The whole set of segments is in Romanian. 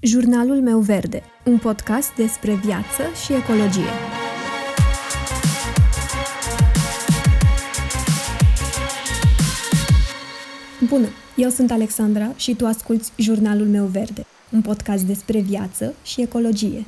Jurnalul meu verde, un podcast despre viață și ecologie. Bună, eu sunt Alexandra și tu asculți Jurnalul meu verde, un podcast despre viață și ecologie.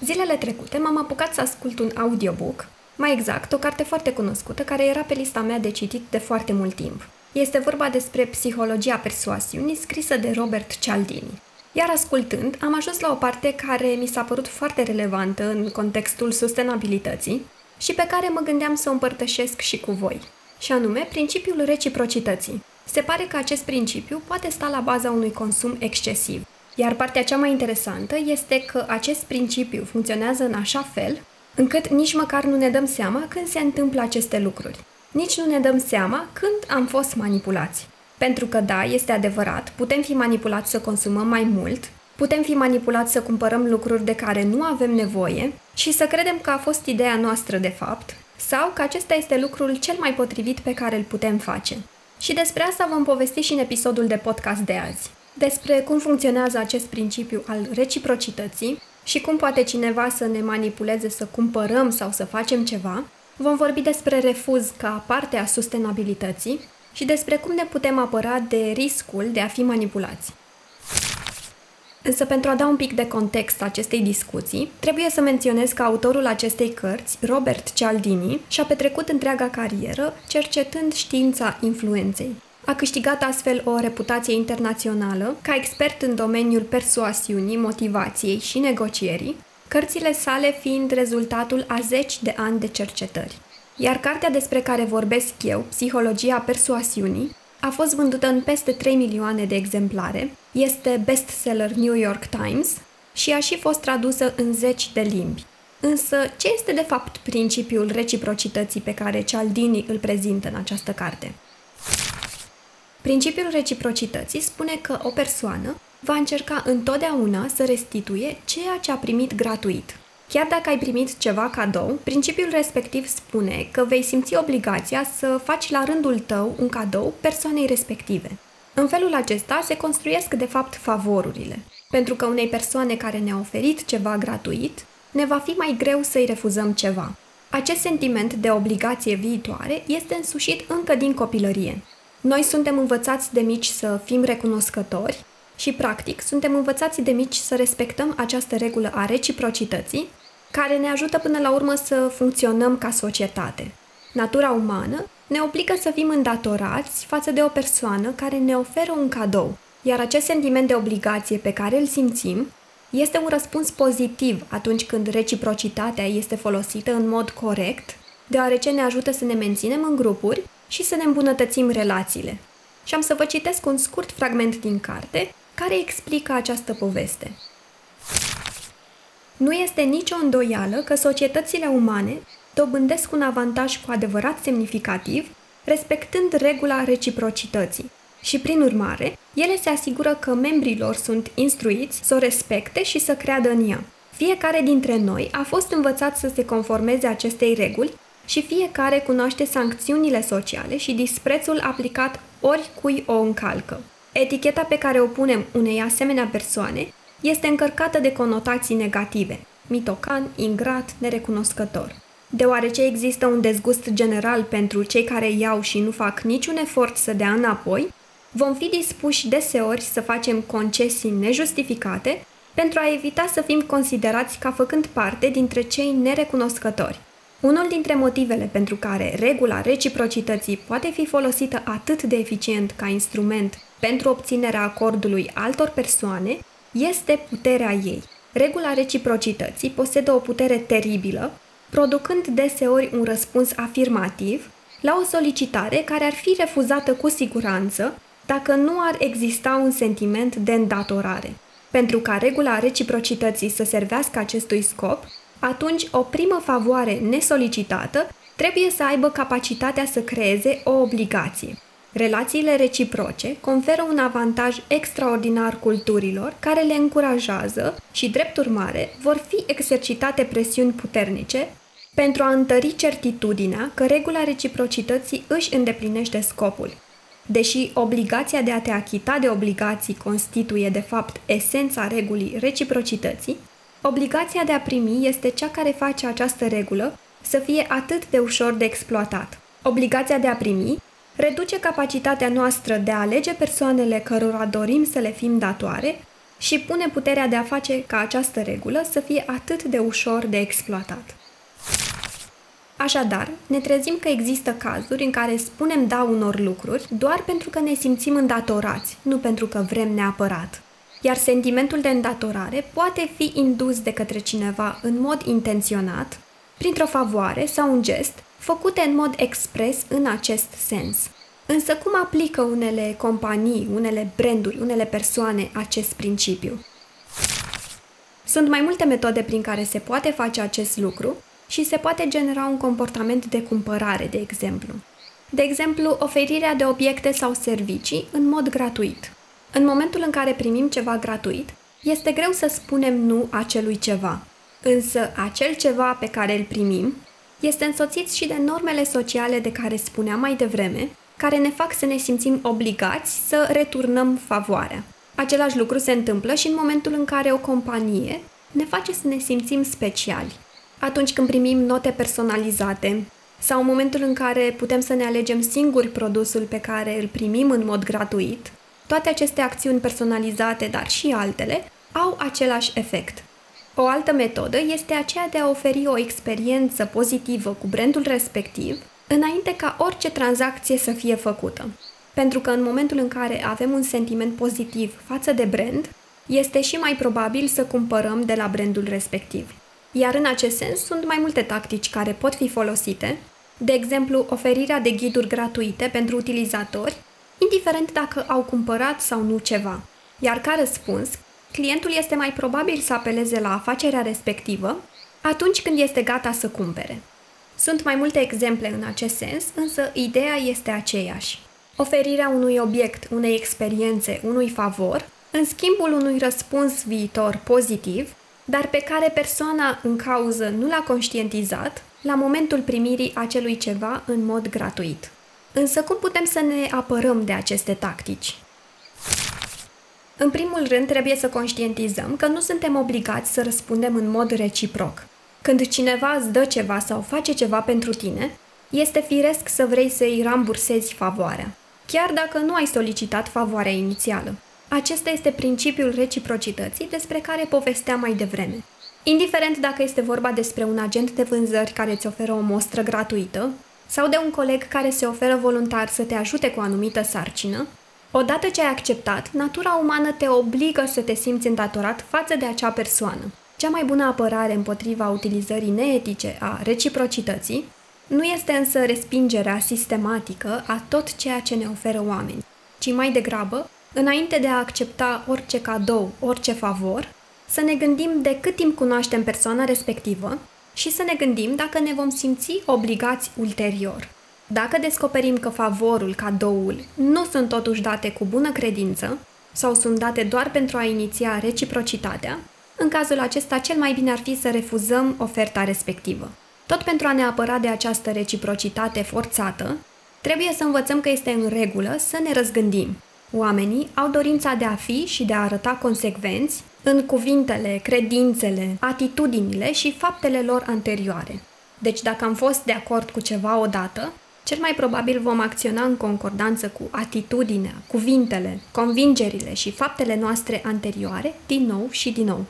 Zilele trecute m-am apucat să ascult un audiobook, mai exact, o carte foarte cunoscută care era pe lista mea de citit de foarte mult timp. Este vorba despre psihologia persoasiunii scrisă de Robert Cialdini. Iar ascultând, am ajuns la o parte care mi s-a părut foarte relevantă în contextul sustenabilității și pe care mă gândeam să o împărtășesc și cu voi, și anume principiul reciprocității. Se pare că acest principiu poate sta la baza unui consum excesiv. Iar partea cea mai interesantă este că acest principiu funcționează în așa fel încât nici măcar nu ne dăm seama când se întâmplă aceste lucruri. Nici nu ne dăm seama când am fost manipulați. Pentru că, da, este adevărat, putem fi manipulați să consumăm mai mult, putem fi manipulați să cumpărăm lucruri de care nu avem nevoie și să credem că a fost ideea noastră de fapt, sau că acesta este lucrul cel mai potrivit pe care îl putem face. Și despre asta vom povesti și în episodul de podcast de azi. Despre cum funcționează acest principiu al reciprocității și cum poate cineva să ne manipuleze să cumpărăm sau să facem ceva, vom vorbi despre refuz ca parte a sustenabilității și despre cum ne putem apăra de riscul de a fi manipulați. Însă pentru a da un pic de context acestei discuții, trebuie să menționez că autorul acestei cărți, Robert Cialdini, și-a petrecut întreaga carieră cercetând știința influenței. A câștigat astfel o reputație internațională ca expert în domeniul persoasiunii, motivației și negocierii, cărțile sale fiind rezultatul a zeci de ani de cercetări. Iar cartea despre care vorbesc eu, Psihologia persoasiunii, a fost vândută în peste 3 milioane de exemplare, este bestseller New York Times și a și fost tradusă în zeci de limbi. Însă, ce este de fapt principiul reciprocității pe care Cialdini îl prezintă în această carte? Principiul reciprocității spune că o persoană va încerca întotdeauna să restituie ceea ce a primit gratuit. Chiar dacă ai primit ceva cadou, principiul respectiv spune că vei simți obligația să faci la rândul tău un cadou persoanei respective. În felul acesta se construiesc de fapt favorurile, pentru că unei persoane care ne-a oferit ceva gratuit, ne va fi mai greu să-i refuzăm ceva. Acest sentiment de obligație viitoare este însușit încă din copilărie. Noi suntem învățați de mici să fim recunoscători și, practic, suntem învățați de mici să respectăm această regulă a reciprocității, care ne ajută până la urmă să funcționăm ca societate. Natura umană ne obligă să fim îndatorați față de o persoană care ne oferă un cadou, iar acest sentiment de obligație pe care îl simțim este un răspuns pozitiv atunci când reciprocitatea este folosită în mod corect, deoarece ne ajută să ne menținem în grupuri și să ne îmbunătățim relațiile. Și am să vă citesc un scurt fragment din carte care explică această poveste. Nu este nicio îndoială că societățile umane dobândesc un avantaj cu adevărat semnificativ, respectând regula reciprocității. Și, prin urmare, ele se asigură că membrii lor sunt instruiți să o respecte și să creadă în ea. Fiecare dintre noi a fost învățat să se conformeze acestei reguli și fiecare cunoaște sancțiunile sociale și disprețul aplicat oricui o încalcă. Eticheta pe care o punem unei asemenea persoane este încărcată de conotații negative, mitocan, ingrat, nerecunoscător. Deoarece există un dezgust general pentru cei care iau și nu fac niciun efort să dea înapoi, vom fi dispuși deseori să facem concesii nejustificate pentru a evita să fim considerați ca făcând parte dintre cei nerecunoscători. Unul dintre motivele pentru care regula reciprocității poate fi folosită atât de eficient ca instrument pentru obținerea acordului altor persoane este puterea ei. Regula reciprocității posedă o putere teribilă, producând deseori un răspuns afirmativ la o solicitare care ar fi refuzată cu siguranță dacă nu ar exista un sentiment de îndatorare. Pentru ca regula reciprocității să servească acestui scop, atunci o primă favoare nesolicitată trebuie să aibă capacitatea să creeze o obligație. Relațiile reciproce conferă un avantaj extraordinar culturilor care le încurajează și, drept urmare, vor fi exercitate presiuni puternice pentru a întări certitudinea că regula reciprocității își îndeplinește scopul. Deși obligația de a te achita de obligații constituie, de fapt, esența regulii reciprocității, obligația de a primi este cea care face această regulă să fie atât de ușor de exploatat. Obligația de a primi reduce capacitatea noastră de a alege persoanele cărora dorim să le fim datoare și pune puterea de a face ca această regulă să fie atât de ușor de exploatat. Așadar, ne trezim că există cazuri în care spunem da unor lucruri doar pentru că ne simțim îndatorați, nu pentru că vrem neapărat. Iar sentimentul de îndatorare poate fi indus de către cineva în mod intenționat, printr-o favoare sau un gest, făcute în mod expres în acest sens. Însă cum aplică unele companii, unele branduri, unele persoane acest principiu? Sunt mai multe metode prin care se poate face acest lucru și se poate genera un comportament de cumpărare, de exemplu. De exemplu, oferirea de obiecte sau servicii în mod gratuit. În momentul în care primim ceva gratuit, este greu să spunem nu acelui ceva. Însă acel ceva pe care îl primim este însoțit și de normele sociale de care spuneam mai devreme, care ne fac să ne simțim obligați să returnăm favoarea. Același lucru se întâmplă și în momentul în care o companie ne face să ne simțim speciali. Atunci când primim note personalizate sau în momentul în care putem să ne alegem singuri produsul pe care îl primim în mod gratuit, toate aceste acțiuni personalizate, dar și altele, au același efect. O altă metodă este aceea de a oferi o experiență pozitivă cu brandul respectiv înainte ca orice tranzacție să fie făcută. Pentru că în momentul în care avem un sentiment pozitiv față de brand, este și mai probabil să cumpărăm de la brandul respectiv. Iar în acest sens sunt mai multe tactici care pot fi folosite, de exemplu oferirea de ghiduri gratuite pentru utilizatori, indiferent dacă au cumpărat sau nu ceva. Iar ca răspuns, clientul este mai probabil să apeleze la afacerea respectivă atunci când este gata să cumpere. Sunt mai multe exemple în acest sens, însă ideea este aceeași. Oferirea unui obiect, unei experiențe, unui favor, în schimbul unui răspuns viitor pozitiv, dar pe care persoana în cauză nu l-a conștientizat la momentul primirii acelui ceva în mod gratuit. Însă cum putem să ne apărăm de aceste tactici? În primul rând, trebuie să conștientizăm că nu suntem obligați să răspundem în mod reciproc. Când cineva îți dă ceva sau face ceva pentru tine, este firesc să vrei să-i rambursezi favoarea, chiar dacă nu ai solicitat favoarea inițială. Acesta este principiul reciprocității despre care povesteam mai devreme. Indiferent dacă este vorba despre un agent de vânzări care îți oferă o mostră gratuită sau de un coleg care se oferă voluntar să te ajute cu o anumită sarcină, odată ce ai acceptat, natura umană te obligă să te simți îndatorat față de acea persoană. Cea mai bună apărare împotriva utilizării neetice a reciprocității nu este însă respingerea sistematică a tot ceea ce ne oferă oameni, ci mai degrabă, înainte de a accepta orice cadou, orice favor, să ne gândim de cât timp cunoaștem persoana respectivă și să ne gândim dacă ne vom simți obligați ulterior. Dacă descoperim că favorul, cadoul, nu sunt totuși date cu bună credință sau sunt date doar pentru a iniția reciprocitatea, în cazul acesta, cel mai bine ar fi să refuzăm oferta respectivă. Tot pentru a ne apăra de această reciprocitate forțată, trebuie să învățăm că este în regulă să ne răzgândim. Oamenii au dorința de a fi și de a arăta consecvenți în cuvintele, credințele, atitudinile și faptele lor anterioare. Deci dacă am fost de acord cu ceva odată, cel mai probabil vom acționa în concordanță cu atitudinea, cuvintele, convingerile și faptele noastre anterioare din nou și din nou.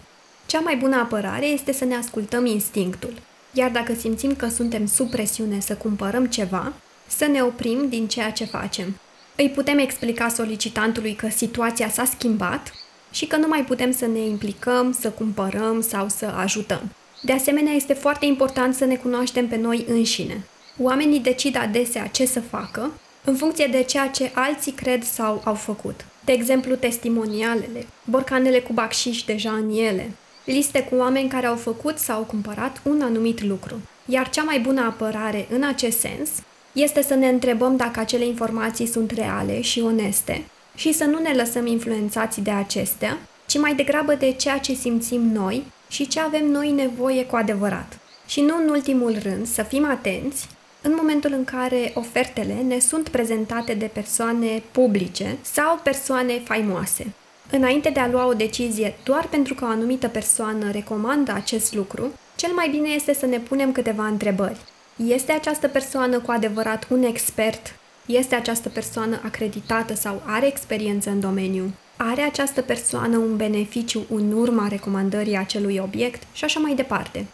Cea mai bună apărare este să ne ascultăm instinctul, iar dacă simțim că suntem sub presiune să cumpărăm ceva, să ne oprim din ceea ce facem. Îi putem explica solicitantului că situația s-a schimbat și că nu mai putem să ne implicăm, să cumpărăm sau să ajutăm. De asemenea, este foarte important să ne cunoaștem pe noi înșine. Oamenii decid adesea ce să facă în funcție de ceea ce alții cred sau au făcut. De exemplu, testimonialele, borcanele cu bacșiș deja în ele, liste cu oameni care au făcut sau au cumpărat un anumit lucru. Iar cea mai bună apărare în acest sens este să ne întrebăm dacă acele informații sunt reale și oneste și să nu ne lăsăm influențați de acestea, ci mai degrabă de ceea ce simțim noi și ce avem noi nevoie cu adevărat. Și nu în ultimul rând să fim atenți în momentul în care ofertele ne sunt prezentate de persoane publice sau persoane faimoase. Înainte de a lua o decizie doar pentru că o anumită persoană recomandă acest lucru, cel mai bine este să ne punem câteva întrebări. Este această persoană cu adevărat un expert? Este această persoană acreditată sau are experiență în domeniu? Are această persoană un beneficiu în urma recomandării acelui obiect și așa mai departe.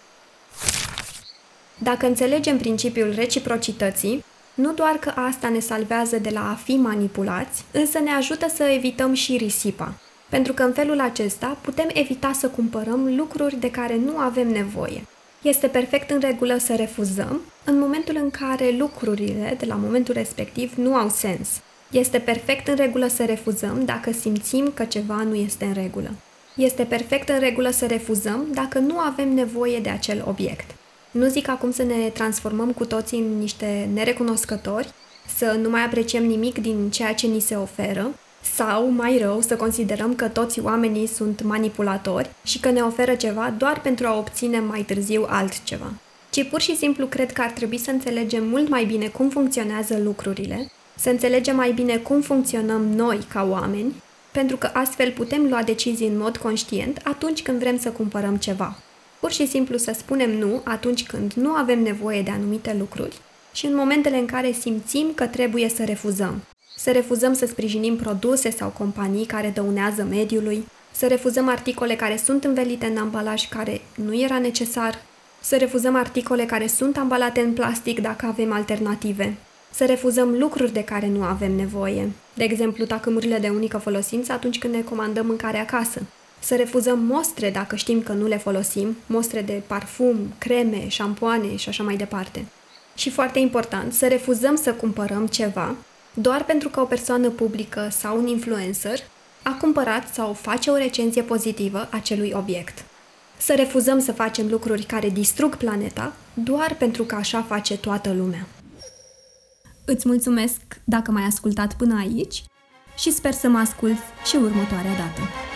Dacă înțelegem principiul reciprocității, nu doar că asta ne salvează de la a fi manipulați, însă ne ajută să evităm și risipa, pentru că în felul acesta putem evita să cumpărăm lucruri de care nu avem nevoie. Este perfect în regulă să refuzăm în momentul în care lucrurile de la momentul respectiv nu au sens. Este perfect în regulă să refuzăm dacă simțim că ceva nu este în regulă. Este perfect în regulă să refuzăm dacă nu avem nevoie de acel obiect. Nu zic acum să ne transformăm cu toții în niște nerecunoscători, să nu mai apreciem nimic din ceea ce ni se oferă, sau, mai rău, să considerăm că toți oamenii sunt manipulatori și că ne oferă ceva doar pentru a obține mai târziu altceva. Ci pur și simplu cred că ar trebui să înțelegem mult mai bine cum funcționează lucrurile, să înțelegem mai bine cum funcționăm noi ca oameni, pentru că astfel putem lua decizii în mod conștient atunci când vrem să cumpărăm ceva. Pur și simplu să spunem nu atunci când nu avem nevoie de anumite lucruri și în momentele în care simțim că trebuie să refuzăm. Să refuzăm să sprijinim produse sau companii care dăunează mediului, să refuzăm articole care sunt învelite în ambalaj care nu era necesar, să refuzăm articole care sunt ambalate în plastic dacă avem alternative, să refuzăm lucruri de care nu avem nevoie, de exemplu tacâmurile de unică folosință atunci când ne comandăm mâncare acasă, să refuzăm mostre dacă știm că nu le folosim, mostre de parfum, creme, șampoane și așa mai departe. Și foarte important, să refuzăm să cumpărăm ceva doar pentru că o persoană publică sau un influencer a cumpărat sau face o recenzie pozitivă acelui obiect. Să refuzăm să facem lucruri care distrug planeta doar pentru că așa face toată lumea. Îți mulțumesc dacă m-ai ascultat până aici și sper să mă ascult și următoarea dată.